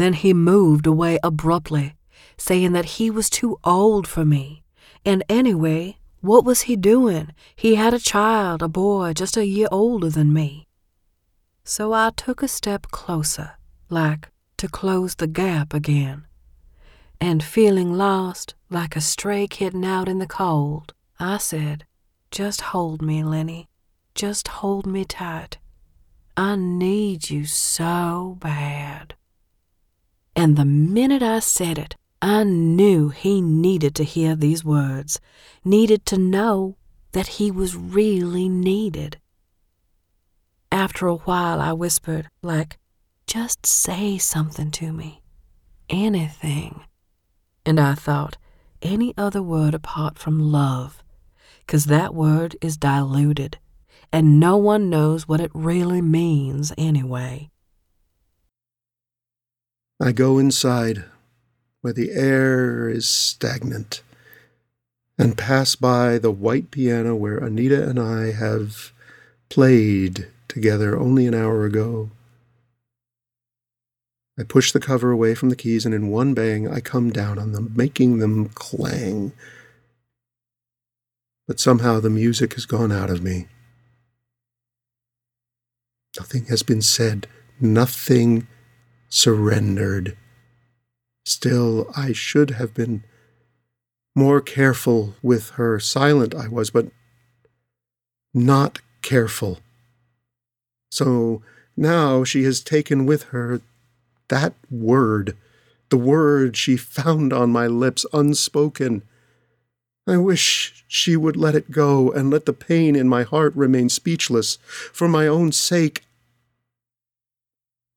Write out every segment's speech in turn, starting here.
Then he moved away abruptly, saying that he was too old for me. And anyway, what was he doing? He had a child, a boy just a year older than me. So I took a step closer, like to close the gap again. And feeling lost, like a stray kitten out in the cold, I said, Just hold me, Lenny. Just hold me tight. I need you so bad. And the minute I said it, I knew he needed to hear these words, needed to know that he was really needed. After a while, I whispered, like, just say something to me. Anything. And I thought, any other word apart from love, 'cause that word is diluted, and no one knows what it really means anyway. I go inside, where the air is stagnant, and pass by the white piano where Anita and I have played together only an hour ago. I push the cover away from the keys, and in one bang, I come down on them, making them clang. But somehow the music has gone out of me. Nothing has been said, nothing surrendered. Still, I should have been more careful with her. Silent I was, but not careful. So now she has taken with her that word, the word she found on my lips unspoken. I wish she would let it go and let the pain in my heart remain speechless. For my own sake,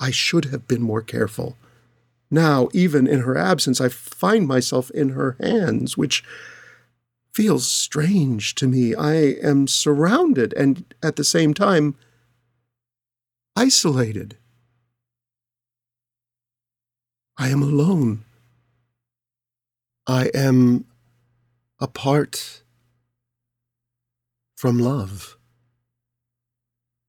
I should have been more careful. Now, even in her absence, I find myself in her hands, which feels strange to me. I am surrounded and at the same time isolated. I am alone. I am apart from love.